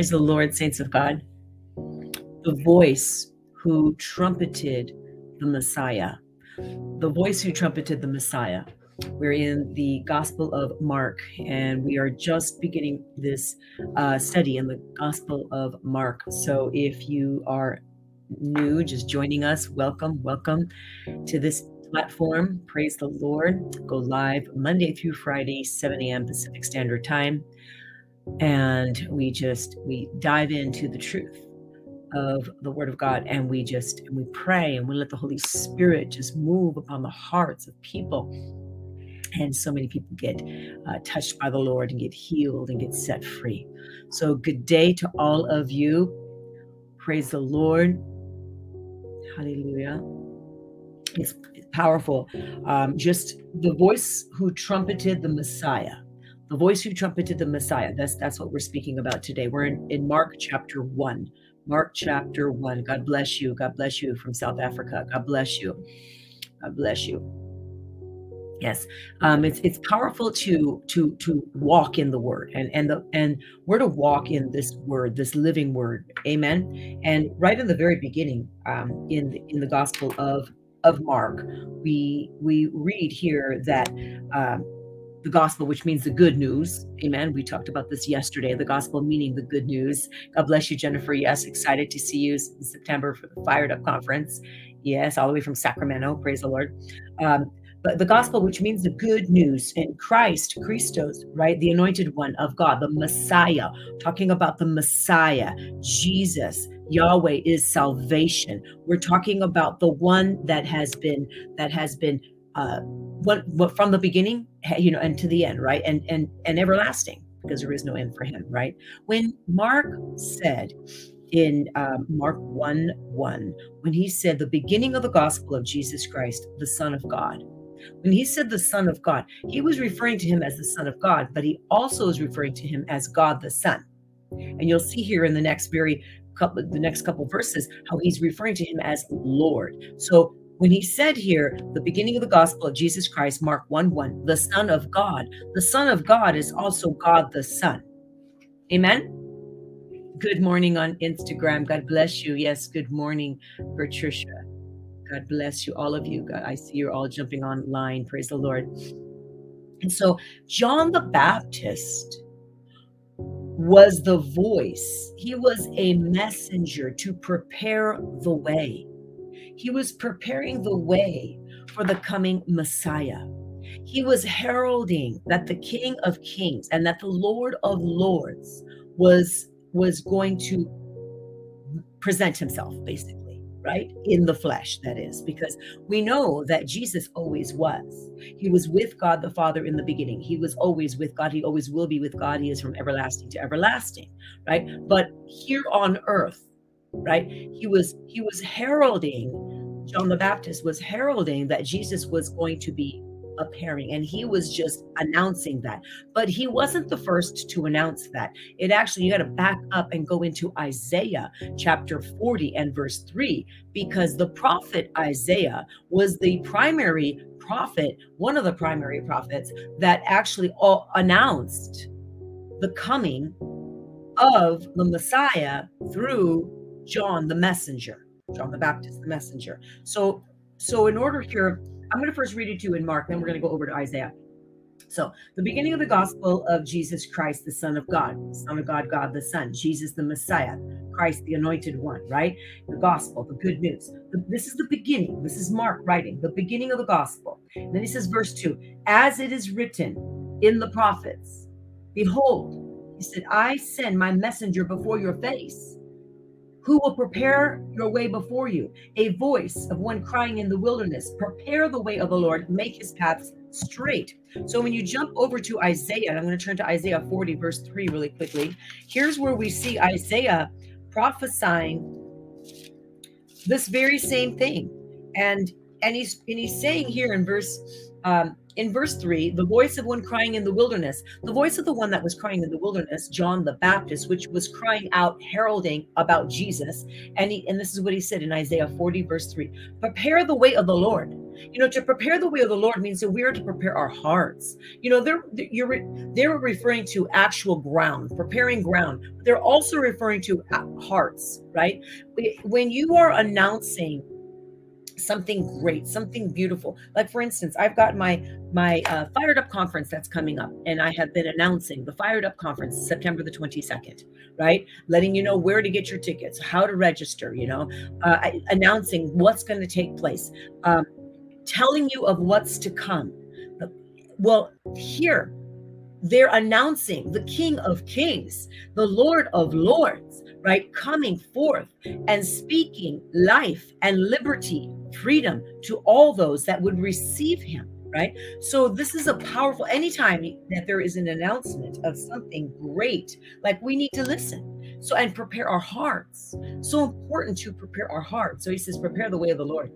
Praise the Lord, saints of God. The voice who trumpeted the Messiah. The voice who trumpeted the Messiah. We're in the Gospel of Mark, and we are just beginning this uh, study in the Gospel of Mark. So if you are new, just joining us, welcome, welcome to this platform. Praise the Lord. Go live Monday through Friday, 7 a.m. Pacific Standard Time. And we just we dive into the truth of the word of God and we just and we pray and we let the Holy Spirit just move upon the hearts of people. And so many people get uh, touched by the Lord and get healed and get set free. So, good day to all of you. Praise the Lord. Hallelujah. It's powerful. Um, just the voice who trumpeted the Messiah, the voice who trumpeted the Messiah. That's that's what we're speaking about today. We're in, in Mark chapter one. Mark chapter one. God bless you. God bless you from South Africa. God bless you. God bless you. Yes, um, it's it's powerful to to to walk in the Word, and and the and we're to walk in this Word, this living Word, Amen. And right in the very beginning, um, in the, in the Gospel of of Mark, we we read here that um, the gospel, which means the good news, amen. We talked about this yesterday. The gospel meaning the good news. God bless you, Jennifer. Yes, excited to see you in September for the Fired Up conference. Yes, all the way from Sacramento. Praise the Lord. Um, but the gospel, which means the good news in Christ, Christos, right? The anointed one of God, the Messiah, talking about the Messiah, Jesus, Yahweh is salvation. We're talking about the one that has been that has been uh what what from the beginning, you know, and to the end, right? And and and everlasting, because there is no end for him, right? When Mark said in um, Mark 1 1, when he said the beginning of the gospel of Jesus Christ, the Son of God. When he said the Son of God, he was referring to him as the Son of God, but he also is referring to him as God the Son. And you'll see here in the next very couple the next couple verses how he's referring to him as Lord. So when he said here, the beginning of the gospel of Jesus Christ, Mark 1 1, the Son of God, the Son of God is also God the Son. Amen. Good morning on Instagram. God bless you. Yes, good morning, Patricia. God bless you, all of you. God, I see you're all jumping online. Praise the Lord. And so, John the Baptist was the voice, he was a messenger to prepare the way. He was preparing the way for the coming Messiah. He was heralding that the King of Kings and that the Lord of Lords was was going to present himself basically right? In the flesh, that is, because we know that Jesus always was. He was with God the Father in the beginning. He was always with God. He always will be with God. He is from everlasting to everlasting, right? But here on earth, right? He was he was heralding John the Baptist was heralding that Jesus was going to be appearing and he was just announcing that. But he wasn't the first to announce that. It actually you got to back up and go into isaiah chapter 40 and verse 3 because the prophet isaiah was the primary prophet one of the primary prophets that actually announced the coming of the messiah through john the messenger john the baptist the messenger so so in order here I'm going to first read it to you in Mark, then we're going to go over to Isaiah. So, the beginning of the gospel of Jesus Christ, the Son of God, Son of God, God the Son, Jesus the Messiah, Christ the Anointed One, right? The gospel, the good news. This is the beginning. This is Mark writing, the beginning of the gospel. And then he says, verse 2 As it is written in the prophets, behold, he said, I send my messenger before your face who will prepare your way before you? A voice of one crying in the wilderness, prepare the way of the Lord, make his paths straight. So when you jump over to Isaiah, I'm going to turn to Isaiah 40, verse 3 really quickly. Here's where we see Isaiah prophesying this very same thing. And and he's and he's saying here in verse um, in verse 3 the voice of one crying in the wilderness the voice of the one that was crying in the wilderness john the baptist which was crying out heralding about jesus and he and this is what he said in isaiah 40 verse 3 prepare the way of the lord You know, to prepare the way of the Lord means that we are to prepare our hearts. You know, they're you're they're referring to actual ground, preparing ground. They're also referring to uh, hearts, right? When you are announcing something great, something beautiful. Like for instance, I've got my my uh, Fired Up conference that's coming up, and I have been announcing the Fired Up conference September the 22nd, right? Letting you know where to get your tickets, how to register, you know, uh, announcing what's going to take place, um, telling you of what's to come. Well, here they're announcing the King of Kings, the Lord of Lords, right? Coming forth and speaking life and liberty, freedom to all those that would receive him, right? So, this is a powerful, anytime that there is an announcement of something great, like we need to listen. So, and prepare our hearts. So important to prepare our hearts. So, he says, prepare the way of the Lord.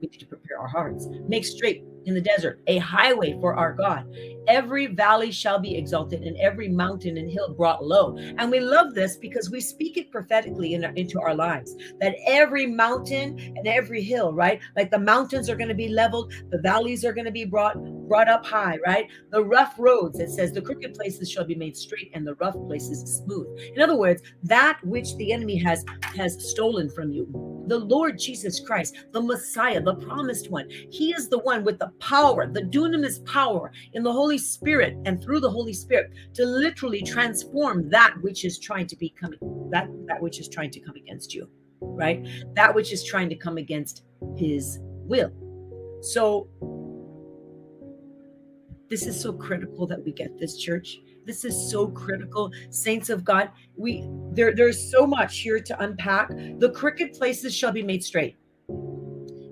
We need to prepare our hearts, make straight in the desert, a highway for our God. Every valley shall be exalted, and every mountain and hill brought low. And we love this because we speak it prophetically in our, into our lives that every mountain and every hill, right? Like the mountains are going to be leveled, the valleys are going to be brought brought up high, right? The rough roads, it says, the crooked places shall be made straight, and the rough places smooth. In other words, that which the enemy has has stolen from you, the Lord Jesus Christ, the Messiah, the promised one, He is the one with the power, the dunamis power in the Holy Spirit and through the Holy Spirit to literally transform that which is trying to be coming, that, that which is trying to come against you, right? That which is trying to come against his will. So this is so critical that we get this church. This is so critical. Saints of God, we there, there's so much here to unpack. The crooked places shall be made straight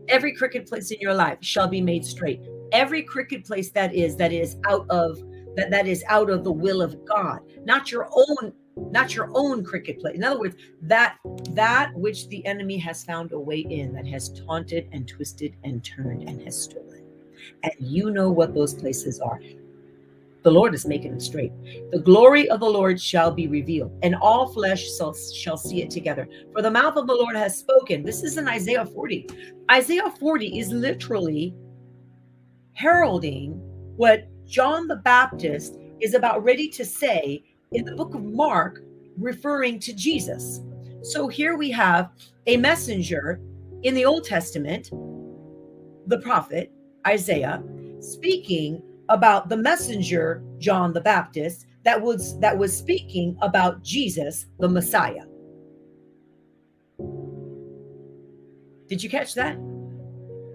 every crooked place in your life shall be made straight. Every crooked place that is that is out of that that is out of the will of god. Not your own not your own crooked place. In other words that that which the enemy has found a way in that has taunted and twisted and turned and has stolen. And you know what those places are the Lord is making it straight. The glory of the Lord shall be revealed, and all flesh shall, shall see it together. For the mouth of the Lord has spoken. This is in Isaiah 40. Isaiah 40 is literally heralding what John the Baptist is about ready to say in the book of Mark, referring to Jesus. So here we have a messenger in the Old Testament, the prophet Isaiah, speaking about the messenger John the Baptist that was that was speaking about Jesus the Messiah. Did you catch that?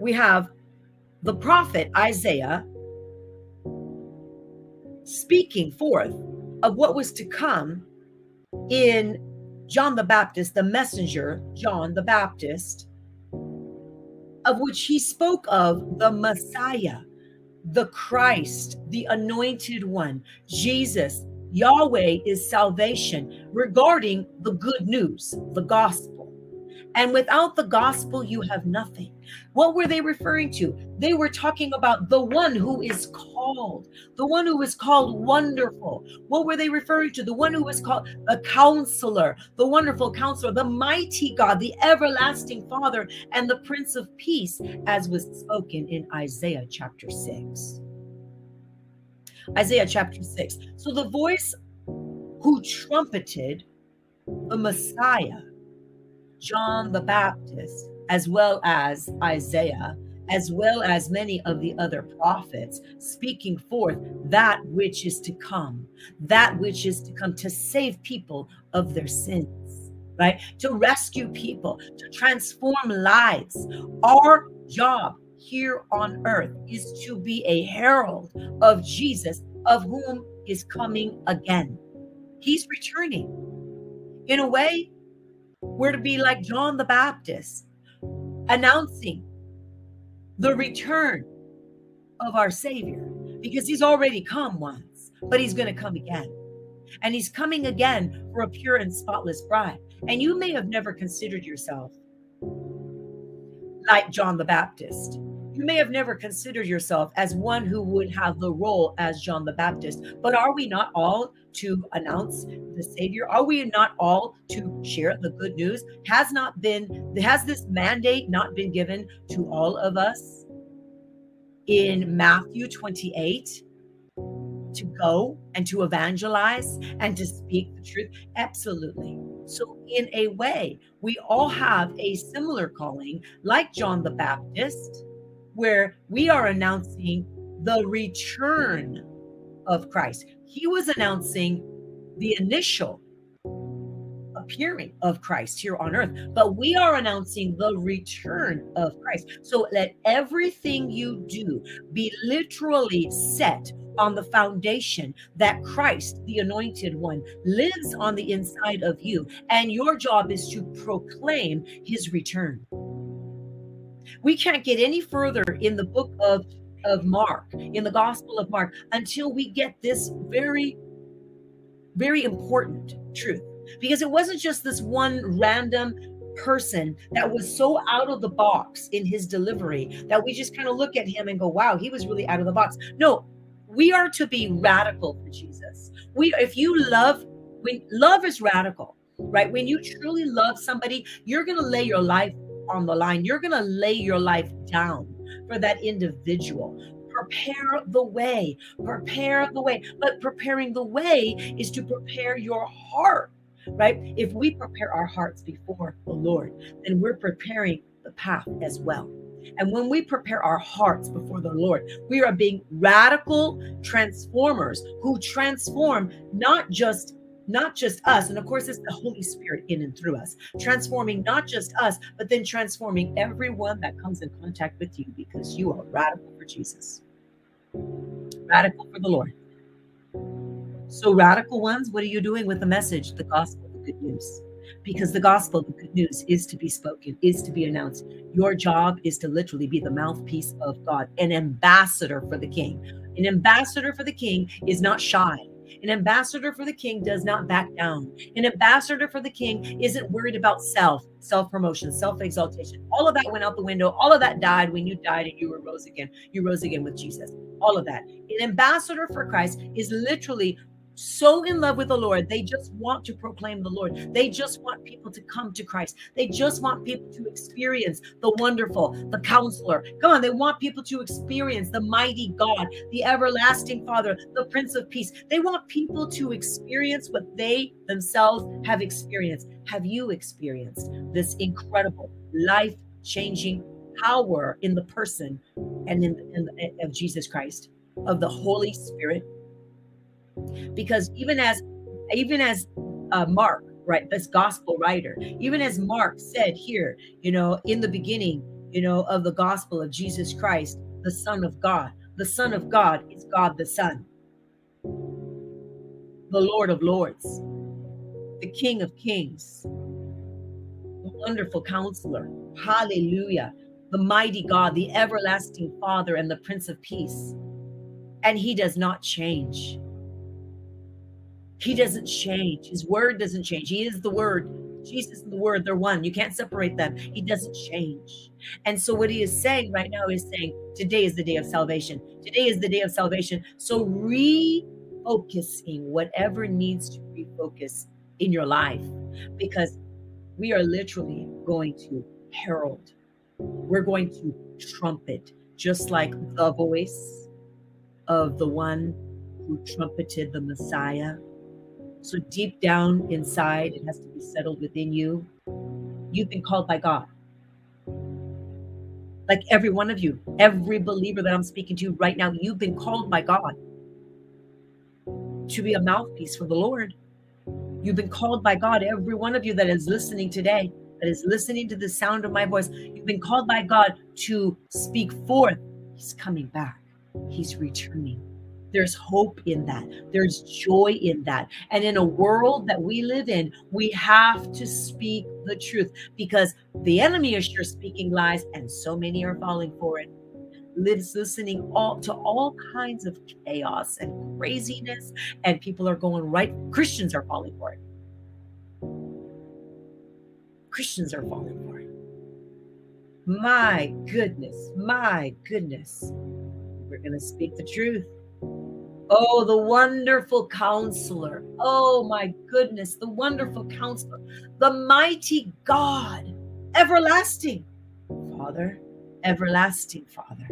We have the prophet Isaiah speaking forth of what was to come in John the Baptist, the messenger John the Baptist, of which he spoke of the Messiah the Christ, the anointed one, Jesus, Yahweh is salvation regarding the good news, the gospel. And without the gospel, you have nothing. What were they referring to? They were talking about the one who is called, the one who is called wonderful. What were they referring to? The one who was called the counselor, the wonderful counselor, the mighty God, the everlasting Father, and the Prince of Peace, as was spoken in Isaiah chapter 6. Isaiah chapter 6. So the voice who trumpeted the Messiah John the Baptist, as well as Isaiah, as well as many of the other prophets, speaking forth that which is to come, that which is to come to save people of their sins, right? To rescue people, to transform lives. Our job here on earth is to be a herald of Jesus, of whom is coming again. He's returning. In a way, we're to be like John the Baptist, announcing the return of our Savior because he's already come once, but he's going to come again. And he's coming again for a pure and spotless bride. And you may have never considered yourself like John the Baptist. You may have never considered yourself as one who would have the role as John the Baptist, but are we not all to announce the Savior? Are we not all to share the good news? Has not been, has this mandate not been given to all of us? in Matthew 28 to go and to evangelize and to speak the truth? Absolutely. So, in a way, we all have a similar calling, like John the Baptist, where we are announcing the return of Christ. He was announcing the initial appearing of Christ here on earth, but we are announcing the return of Christ. So let everything you do be literally set on the foundation that Christ, the anointed one, lives on the inside of you. And your job is to proclaim his return. We can't get any further in the book of, of Mark, in the Gospel of Mark, until we get this very, very important truth. Because it wasn't just this one random person that was so out of the box in his delivery that we just kind of look at him and go, wow, he was really out of the box. No, we are to be radical for Jesus. We if you love when love is radical, right? When you truly love somebody, you're to lay your life on the line. You're going to lay your life down for that individual. Prepare the way. Prepare the way. But preparing the way is to prepare your heart, right? If we prepare our hearts before the Lord, then we're preparing the path as well. And when we prepare our hearts before the Lord, we are being radical transformers who transform not just not just us and of course it's the holy spirit in and through us transforming not just us but then transforming everyone that comes in contact with you because you are radical for jesus radical for the lord so radical ones what are you doing with the message the gospel the good news because the gospel, the good news, is to be spoken, is to be announced. Your job is to literally be the mouthpiece of God, an ambassador for the king. An ambassador for the king is not shy. An ambassador for the king does not back down. An ambassador for the king isn't worried about self, self promotion, self exaltation. All of that went out the window. All of that died when you died and you rose again. You rose again with Jesus. All of that. An ambassador for Christ is literally so in love with the Lord, they just want to proclaim the Lord. They just want people to come to Christ. They just want people to experience the wonderful, the counselor. Come on, they want people to experience the mighty God, the everlasting Father, the Prince of Peace. They want people to experience what they themselves have experienced. Have you experienced this incredible, life changing power in the person and in, in, of Jesus Christ, of the Holy Spirit? Because even as even as uh, mark right this gospel writer even as mark said here you know in the beginning you know of the gospel of jesus christ the son of god the son of god is god the son. The lord of lords. The king of kings. The wonderful counselor. Hallelujah. The mighty god the everlasting father and the prince of peace. And he does not change he doesn't change. His word doesn't change. He is the word. Jesus and the word, they're one. You can't separate them. He doesn't change. And so, what he is saying right now is saying, Today is the day of salvation. Today is the day of salvation. So, refocusing whatever needs to refocus in your life because we are literally going to herald, we're going to trumpet, just like the voice of the one who trumpeted the Messiah so deep down inside, it has to be settled within you. You've been called by God. Like every one of you, every believer that I'm speaking to right now, you've been called by God to be a mouthpiece for the Lord. You've been called by God, every one of you that is listening today, that is listening to the sound of my voice. You've been called by God to speak forth. He's coming back, He's returning. There's hope in that. There's joy in that. And in a world that we live in, we have to speak the truth because the enemy is sure speaking lies, and so many are falling for it. Lives listening all to all kinds of chaos and craziness, and people are going right. Christians are falling for it. Christians are falling for it. My goodness, my goodness. We're going to speak the truth. Oh, the wonderful counselor. Oh, my goodness, the wonderful counselor, the mighty God, everlasting Father, everlasting Father.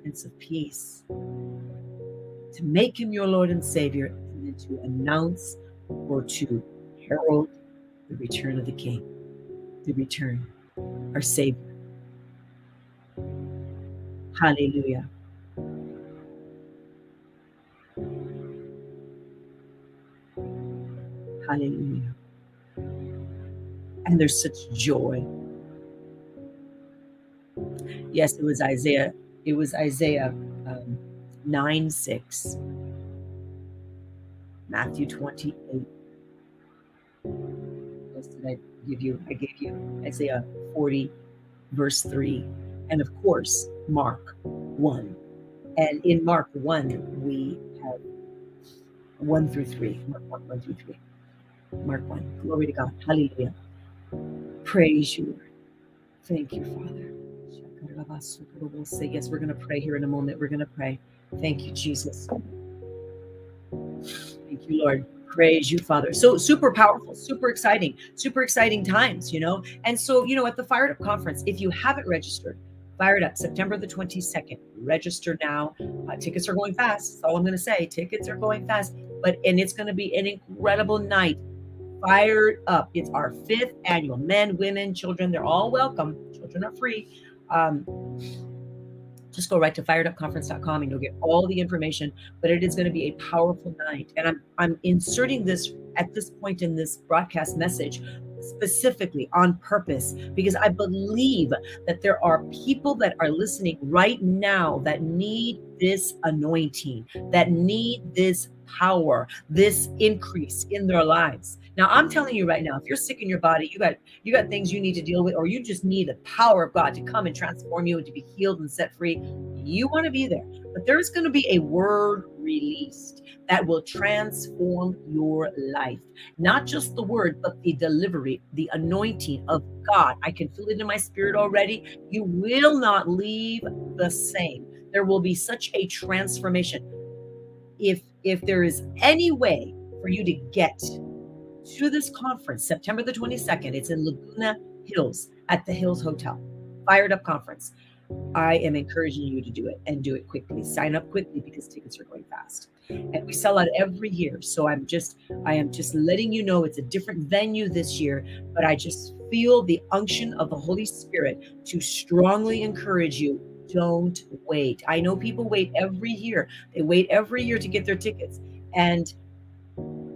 Prince of Peace, to make him your Lord and Savior, and then to announce or to herald the return of the King, the return, of our Savior. Hallelujah. Hallelujah. And there's such joy. Yes, it was Isaiah. It was Isaiah um, 9 6. Matthew 28. What did I give you? I gave you Isaiah 40, verse 3. And of course, Mark 1. And in Mark 1, we have 1 through 3. Mark 1, 1 through 3. Mark 1. Glory to God. Hallelujah. Praise you, Thank you, Father. We'll say, yes, we're going to pray here in a moment. We're going to pray. Thank you, Jesus. Thank you, Lord. Praise you, Father. So super powerful, super exciting, super exciting times, you know. And so, you know, at the Fired Up Conference, if you haven't registered, Fired Up, September the 22nd. Register now. Uh, tickets are going fast. That's all I'm going to say. Tickets are going fast. But, and it's going to be an incredible night. Fired Up. It's our fifth annual. Men, women, children, they're all welcome. Children are free. Um, just go right to firedupconference.com and you'll get all the information. But it is going to be a powerful night. And I'm I'm inserting this at this point in this broadcast message specifically on purpose because I believe that there are people that are listening right now that need this anointing, that need this power, this increase in their lives. Now, I'm telling you right now, if you're sick in your body, you got you got things you need to deal with, or you just need the power of God to come and transform you and to be healed and set free. You want to be there, but there's going to be a word released that will transform your life. Not just the word, but the delivery, the anointing of God. I can feel it in my spirit already. You will not leave the same. There will be such a transformation. If if there is any way for you to get to this conference, September the 22nd, it's in Laguna Hills at the Hills Hotel. Fired up conference. I am encouraging you to do it and do it quickly. Sign up quickly because tickets are going fast. And we sell out every year. So I'm just I am just letting you know it's a different venue this year, but I just feel the unction of the Holy Spirit to strongly encourage you don't wait. I know people wait every year. They wait every year to get their tickets. And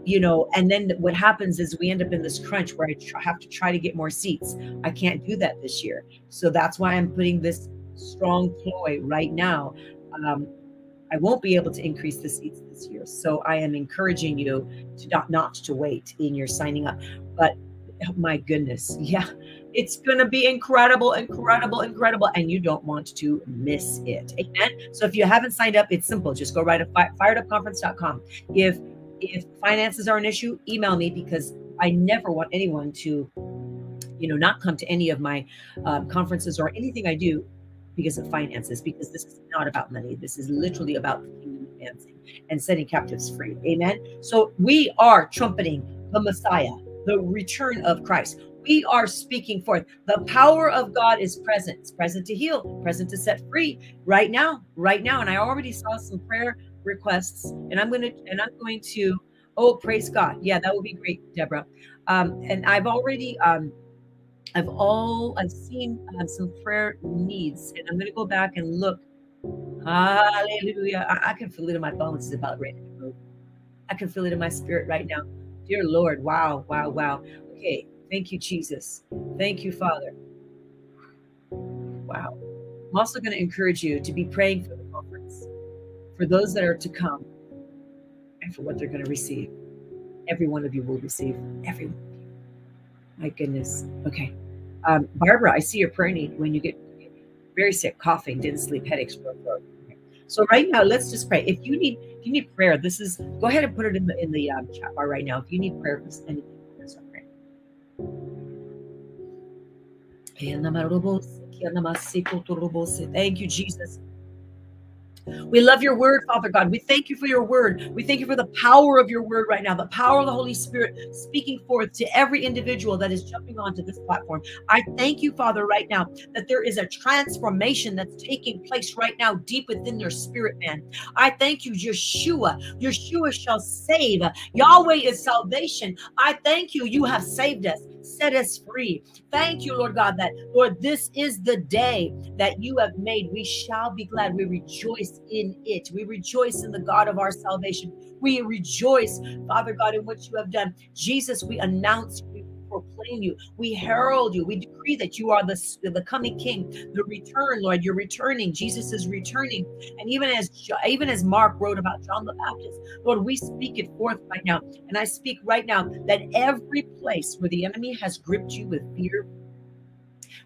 you know, and then what happens is we end up in this crunch where I tr- have to try to get more seats. I can't do that this year. So that's why I'm putting this strong ploy right now. Um, I won't be able to increase the seats this year. So I am encouraging you to not, not to wait in your signing up. But oh my goodness, yeah, it's going to be incredible, incredible, incredible. And you don't want to miss it. Amen. So if you haven't signed up, it's simple. Just go right to firedupconference.com. If if finances are an issue, email me because I never want anyone to, you know, not come to any of my um, conferences or anything I do because of finances, because this is not about money. This is literally about the kingdom advancing and setting captives free. Amen. So we are trumpeting the Messiah, the return of Christ. We are speaking forth. The power of God is present. It's present to heal, present to set free right now, right now. And I already saw some prayer requests, and I'm to, and I'm going to, oh, praise God. Yeah, that would be great, Deborah. Um, and I've already, um, I've all I've seen um, some prayer needs, and I'm going to go back and look. Hallelujah! I, I, can feel it in my bones. It's about ready to move. I can feel it in my spirit right now. Dear Lord, wow, wow, wow. Okay, thank you, Jesus. Thank you, Father. Wow. I'm also going to encourage you to be praying for for those that are to come, and for what they're going to receive. Every one of you will receive. Every one of you. My goodness. Okay. Um, Barbara, I see your prayer need when you get very sick, coughing, didn't sleep, headaches. So right now, let's just pray. If you need, if you need prayer, this is go ahead and put it in the in the um, chat bar right now. If you need prayer for anything, let's pray. Thank you, Jesus. We love your word, Father God. We thank you for your word. We thank you for the power of your word right now, the power of the Holy Spirit speaking forth to every individual that is jumping onto this platform. I thank you, Father, right now that there is a transformation that's taking place right now deep within their spirit, man. I thank you, Yeshua. Yeshua shall save. Yahweh is salvation. I thank you. You have saved us set us free. Thank you, Lord God, that, Lord, this is the day that you have made. We shall be glad. We rejoice in it. We rejoice in the God of our salvation. We rejoice, Father God, in what you have done. Jesus, we announce, we proclaim you. We herald you. We decree that you are the, the coming King, the return, Lord. You're returning. Jesus is returning. And even as even as Mark wrote about John the Baptist, Lord, we speak it forth right now. And I speak right now that every place where the enemy has gripped you with fear,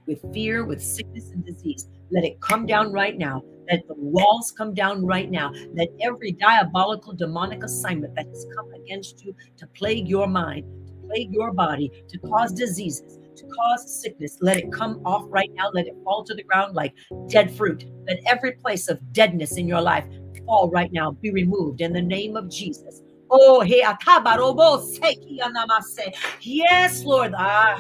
with fear, with sickness and disease, let it come down right now. Let the walls come down right now. Let every diabolical, demonic assignment that has come against you to plague your mind, plague your body, to cause diseases, to cause sickness. Let it come off right now. Let it fall to the ground like dead fruit. Let every place of deadness in your life fall right now, be removed in the name of Jesus. Oh, he. Yes, Lord. Ah,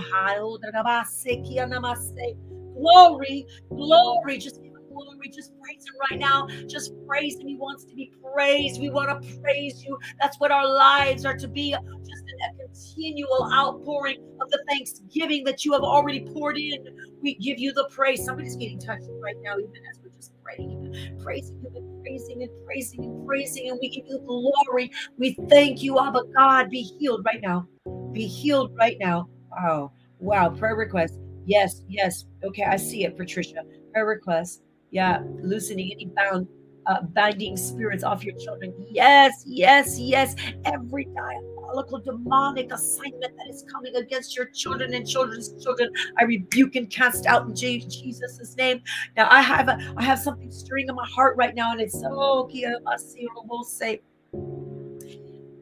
glory, glory. Just glory. Just praise him right now. Just praise him. He wants to be praised. We want to praise you. That's what our lives are to be. Just a continual outpouring of the thanksgiving that you have already poured in. We give you the praise. Somebody's getting touched right now, even as we're just praying, praising you and praising and praising and praising, and we give you glory. We thank you, Abba God. Be healed right now. Be healed right now. Wow. Wow. Prayer request. Yes, yes. Okay, I see it, Patricia. Prayer request. Yeah, loosening any bound uh, binding spirits off your children. Yes, yes, yes. Every diabolical demonic assignment that is coming against your children and children's children, I rebuke and cast out in Jesus' name. Now I have a, I have something stirring in my heart right now, and it's oh, will say.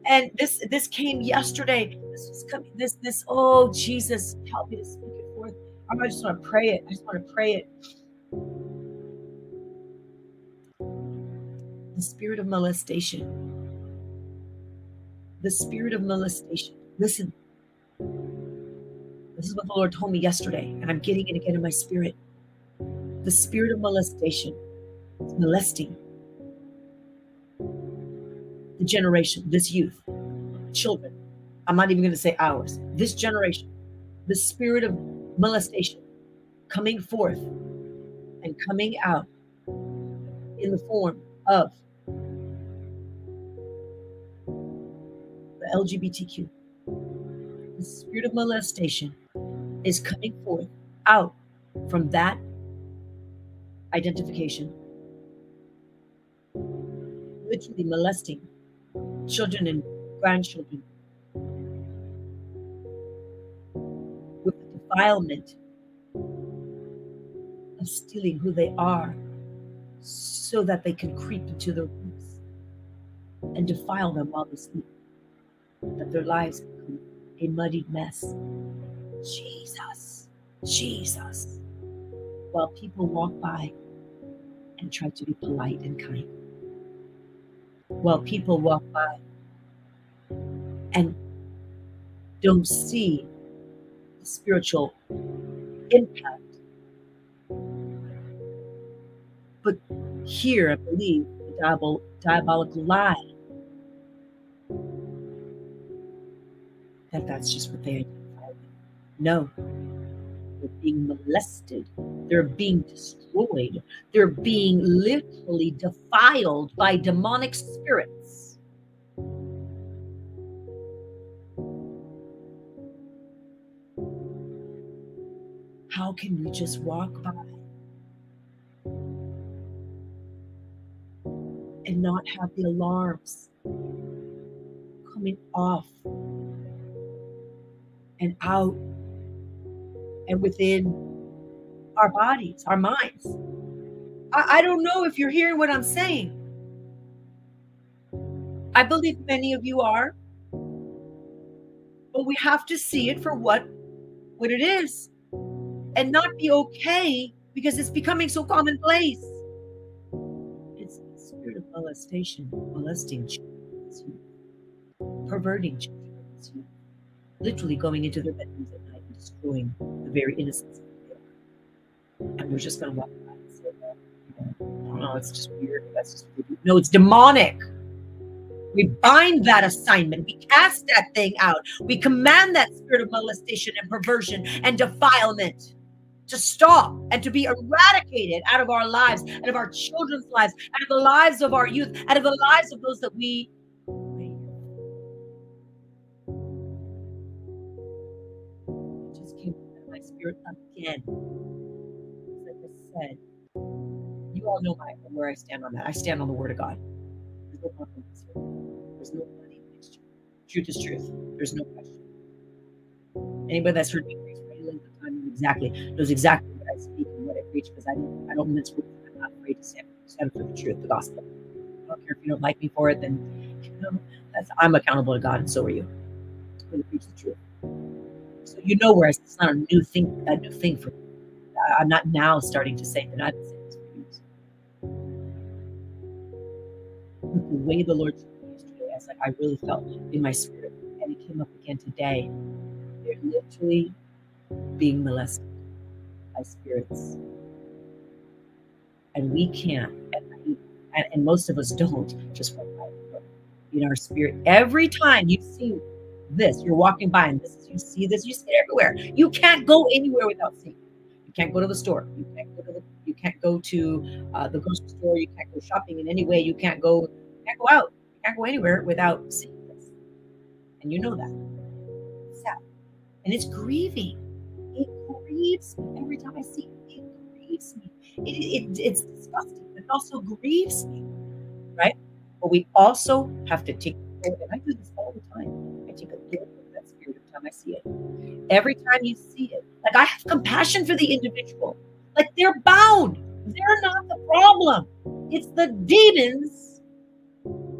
And this this came yesterday. This was coming. This this oh Jesus, help me to speak it forth. I just want to pray it. I just want to pray it. The spirit of molestation. The spirit of molestation. Listen, this is what the Lord told me yesterday, and I'm getting it again in my spirit. The spirit of molestation is molesting the generation, this youth, children. I'm not even going to say ours, this generation. The spirit of molestation coming forth and coming out in the form of LGBTQ. The spirit of molestation is coming forth out from that identification. Literally molesting children and grandchildren with the defilement of stealing who they are so that they can creep into their rooms and defile them while they sleep that their lives become a muddied mess. Jesus, Jesus. While people walk by and try to be polite and kind. While people walk by and don't see the spiritual impact. But here, I believe, the diabolical lie that that's just what they identify with. No, they're being molested, they're being destroyed, they're being literally defiled by demonic spirits. How can we just walk by and not have the alarms coming off and out and within our bodies, our minds. I, I don't know if you're hearing what I'm saying. I believe many of you are. But we have to see it for what what it is and not be okay because it's becoming so commonplace. It's, it's spirit of molestation, molesting children, perverting children, literally going into their bedrooms at night and destroying the very innocence And we're just going to walk by and say, oh, no, it's just weird. That's just weird. No, it's demonic. We bind that assignment. We cast that thing out. We command that spirit of molestation and perversion and defilement to stop and to be eradicated out of our lives, out of our children's lives, out of the lives of our youth, out of the lives of those that we again. Like I said, you all know my where I stand on that. I stand on the word of God. There's no compromise here. There's no money. Truth is truth. There's no question. Anybody that's heard me preach exactly knows exactly what I speak and what I preach because I don't I don't mince words. I'm not afraid to stand, stand for the truth, the gospel. I don't care if you don't like me for it, then you know I'm accountable to God and so are you. I'm going to preach the truth. So you know where it's not a new thing, a new thing for me. I'm not now starting to say that I'm saying this for years. The way the Lord yesterday, I was like, I really felt in my spirit, and it came up again today they're literally being molested by spirits. And we can't, and, and most of us don't, just in our spirit. Every time you see this, you're walking by and this, you see this, you see it everywhere. You can't go anywhere without seeing. It. You can't go to the store. You can't go to the. You can't go to uh, the grocery store. You can't go shopping in any way. You can't go. You can't go out. You can't go anywhere without seeing this. And you know that and it's grieving. It grieves me every time I see it. It grieves me. It, it, it's disgusting, but it also grieves me, right? But we also have to take, and I do this all the time. A look at that spirit every time I see it. Every time you see it, like I have compassion for the individual. Like they're bound. They're not the problem. It's the demons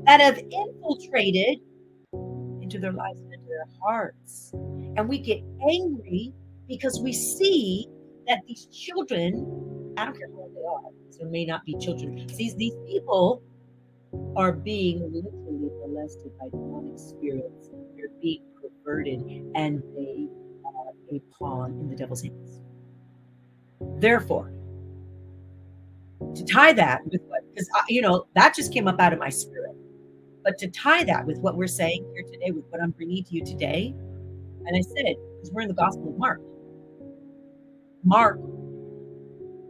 that have infiltrated into their lives and into their hearts. And we get angry because we see that these children, I don't care who they are, there may not be children, these, these people are being literally molested by demonic spirits. They're perverted and they are a pawn in the devil's hands. Therefore, to tie that with what, because, you know, that just came up out of my spirit. But to tie that with what we're saying here today, with what I'm bringing to you today, and I said because we're in the Gospel of Mark. Mark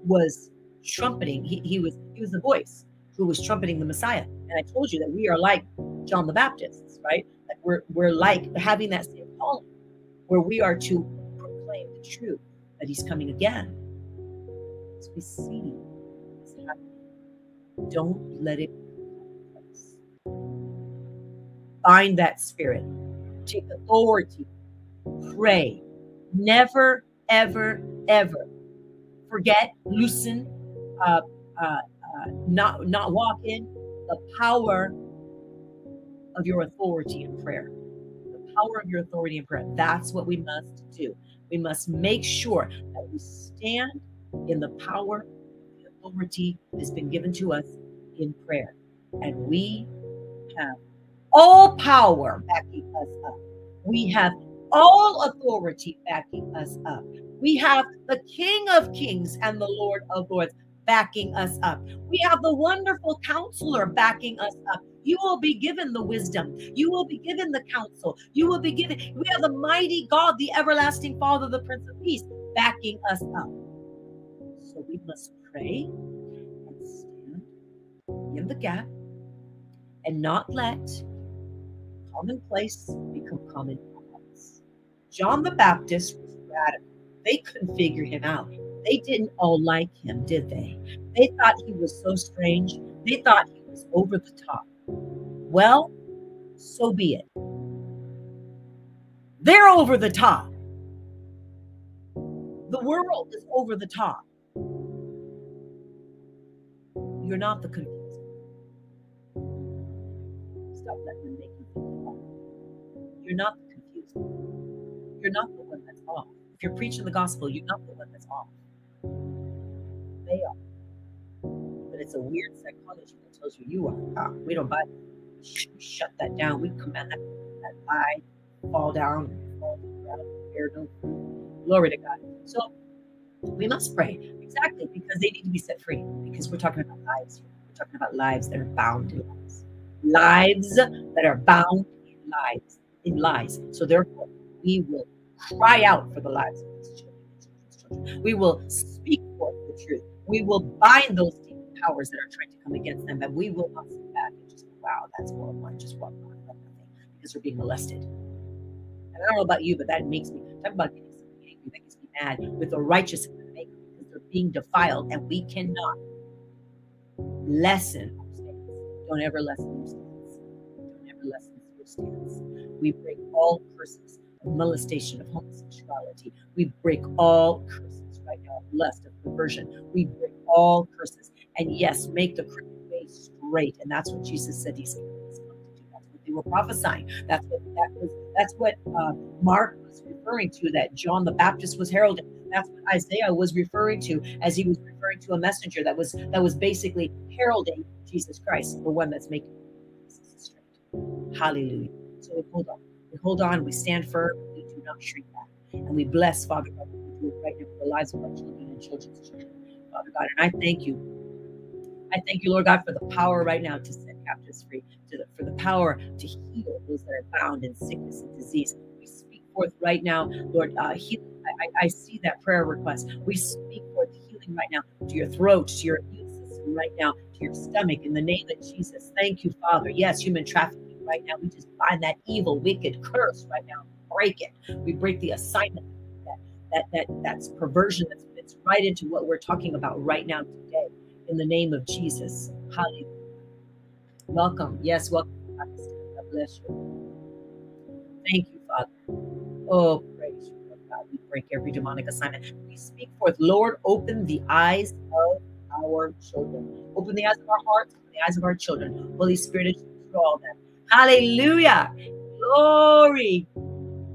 was trumpeting. He, he was he was the voice who was trumpeting the Messiah. And I told you that we are like John the Baptist, right? Like we're we're like having that same calling, where we are to proclaim the truth that He's coming again. As we see this happening, don't let it bind that spirit. Take authority pray. Never, ever, ever forget, loosen, uh, uh, uh, not not walk in the power of your authority in prayer. The power of your authority in prayer. That's what we must do. We must make sure that we stand in the power, the authority that has been given to us in prayer. And we have all power backing us up. We have all authority backing us up. We have the King of Kings and the Lord of Lords backing us up. We have the wonderful counselor backing us up. You will be given the wisdom. You will be given the counsel. You will be given. We have the mighty God, the everlasting Father, the Prince of Peace, backing us up. So we must pray and stand in the gap and not let commonplace become common John the Baptist was radical. They couldn't figure him out. They didn't all like him, did they? They thought he was so strange. They thought he was over the top. Well, so be it. They're over the top. The world is over the top. You're not the confused. Stop letting them make you think you are. You're not the confused you're not the one that's off. If you're preaching the gospel, you're not the one that's off. They are. but it's a weird psychology that tells you you are. We don't buy. Sh- shut that down. We command that, that lie fall down, fall down. Glory to God. So we must pray exactly because they need to be set free. Because we're talking about lives. We're talking about lives that are bound in lies. Lives that are bound in lies. In lies. So therefore, we will cry out for the lives of these children. We will speak forth the truth. We will bind those demon powers that are trying to come against them, and we will not sit back and just wow, that's horrible. I just walk on because they're being molested. And I don't know about you, but that makes me talk about getting angry. That gets me mad with the righteous the because they're being defiled, and we cannot lessen our stance. Don't ever lessen your stance. Don't ever lessen your stance. We break all curses molestation, of homosexuality. We break all curses right now lust, of perversion. We break all curses. And yes, make the crooked way straight. And that's what Jesus said he's going to do. That's what they were prophesying. That's what that was. That's what uh, Mark was referring to. That John the Baptist was heralding. That's what Isaiah was referring to as he was referring to a messenger that was that was basically heralding Jesus Christ, the one that's making Jesus straight. Hallelujah. So hold on. We hold on. We stand firm. We do not shrink back. And we bless Father God right now for the lives of our children and children's children. Father God, and I thank you. I thank you, Lord God, for the power right now to set captives free, the, for the power to heal those that are bound in sickness and disease. We speak forth right now, Lord, uh. I, I see that prayer request. We speak forth healing right now to your throat, to your immune system right now, to your stomach in the name of Jesus. Thank you, Father. Yes, human trafficking right now. We just bind that evil, wicked curse right now. Break it. We break the assignment that that that that's perversion that fits right into what we're talking about right now today. In the name of Jesus. Hallelujah. Welcome. Yes, welcome. God bless you. Thank you, Father. Oh, praise you, Lord God. We break every demonic assignment. We speak forth, Lord, open the eyes of our children. Open the eyes of our hearts, open the eyes of our children. Holy Spirit, all them. Hallelujah. Glory.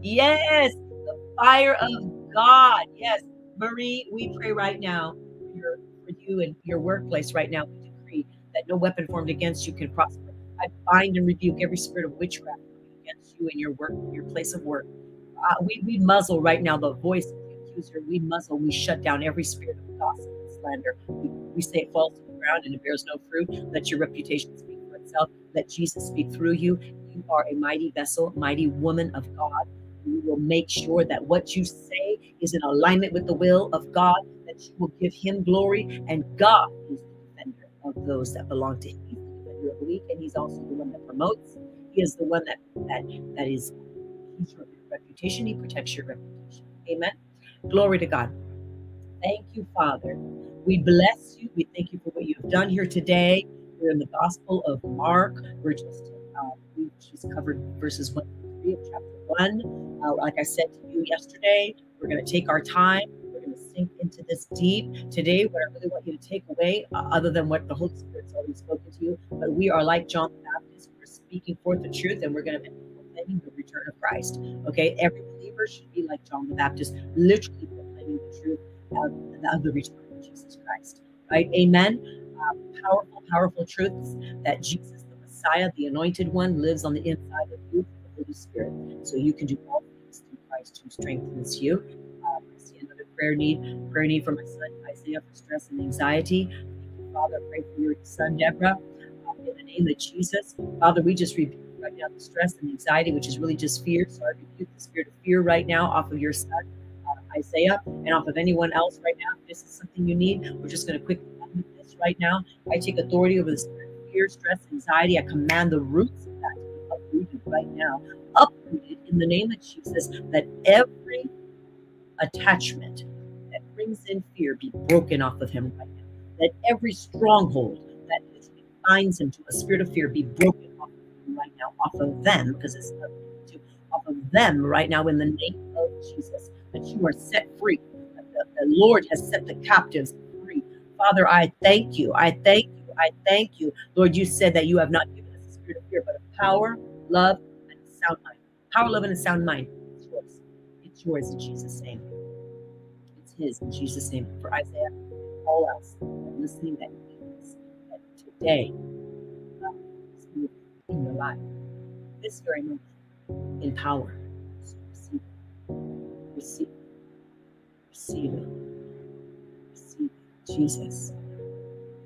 Yes, the fire of God. Yes, Marie, we pray right now for, you and your workplace right now. We decree that no weapon formed against you can prosper. I bind and rebuke every spirit of witchcraft against you in your work, your place of work. Uh, we, we muzzle right now the voice of the accuser. We muzzle, we shut down every spirit of gossip and slander. We, we say it falls to the ground and it bears no fruit. Let your reputation speak for itself. Let Jesus speak through you. You are a mighty vessel, mighty woman of God. We will make sure that what you say is in alignment with the will of God, that you will give him glory. And God is the defender of those that belong to him. He's the defender of the weak, and he's also the one that promotes. He is the one that that that is he's your reputation. He protects your reputation. Amen. Glory to God. Thank you, Father. We bless you. We thank you for what you have done here today. We're in the Gospel of Mark. We're just we just covered verses one through three of chapter one. Uh, like I said to you yesterday, we're going to take our time. We're going to sink into this deep. Today, what I really want you to take away, uh, other than what the Holy Spirit's already spoken to you, but we are like John the Baptist. We're speaking forth the truth, and we're going to be proclaiming the return of Christ. Okay, every believer should be like John the Baptist, literally proclaiming the truth of, of the return of Jesus Christ. Right? Amen. Powerful, powerful truths that Jesus, the Messiah, the Anointed One, lives on the inside of you, the Holy Spirit, so you can do all things through Christ who strengthens you. Um, I see another prayer need, prayer need for my son Isaiah for stress and anxiety. Father. Pray for your son Deborah. Um, in the name of Jesus, Father, we just rebuke right now the stress and anxiety, which is really just fear. So I rebuke the spirit of fear right now off of your son. Uh, Isaiah and off of anyone else right now. If this is something you need, we're just going to quickly right now. I take authority over of fear, stress, anxiety. I command the roots of that to be uprooted right now, uprooted in the name of Jesus, that every attachment that brings in fear be broken off of him right now. That every stronghold that binds him to a spirit of fear be broken off of him right now, off of them, because it's to off of them right now in the name of Jesus, that you are set free. The, Lord has set the captives. Father, I thank you. I thank you. I thank you. Lord, you said that you have not given us a spirit of fear, but of power, love, and a sound mind. Power, love, and a sound mind. It's yours. It's yours in Jesus' name. It's his in Jesus' name. For Isaiah, all else, listening that today uh, in your life. This very moment in power. receive. Receive. Receive. Receive it. Jesus.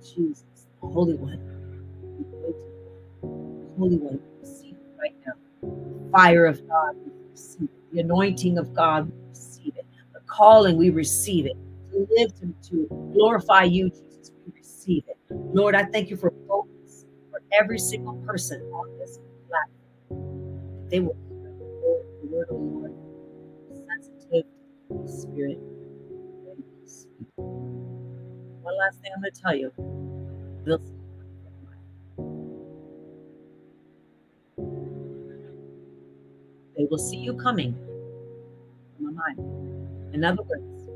Jesus. The Holy One. The Holy One. We receive it right now. The Fire of God. we Receive it. The anointing of God. we Receive it. The calling. We receive it. To live to, to glorify you, Jesus. We receive it. Lord, I thank you for for every single person on this platform. They will the word of the Lord, sensitive to the Spirit. One last thing I'm going to tell you. They'll they will see you coming from a mind. In other words,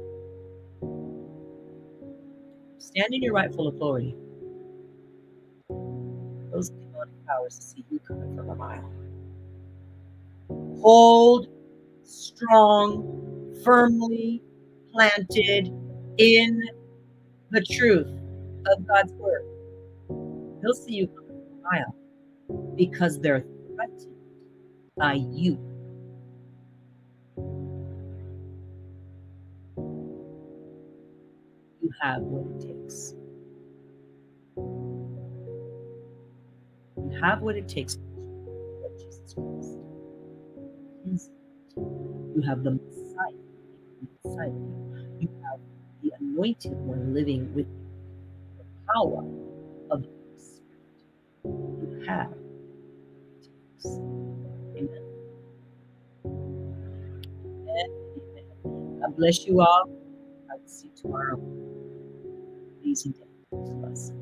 stand in your rightful authority. Those demonic powers see you coming from a mile hold strong, firmly planted in the truth of God's word. He'll see you from a mile because they're threatened by you. You have what it takes. You have what it takes Jesus Christ. You have the Messiah. You have the anointed one living with the power of the Spirit. You have Amen. God bless you all. I will see you tomorrow. Amazing day. Bless.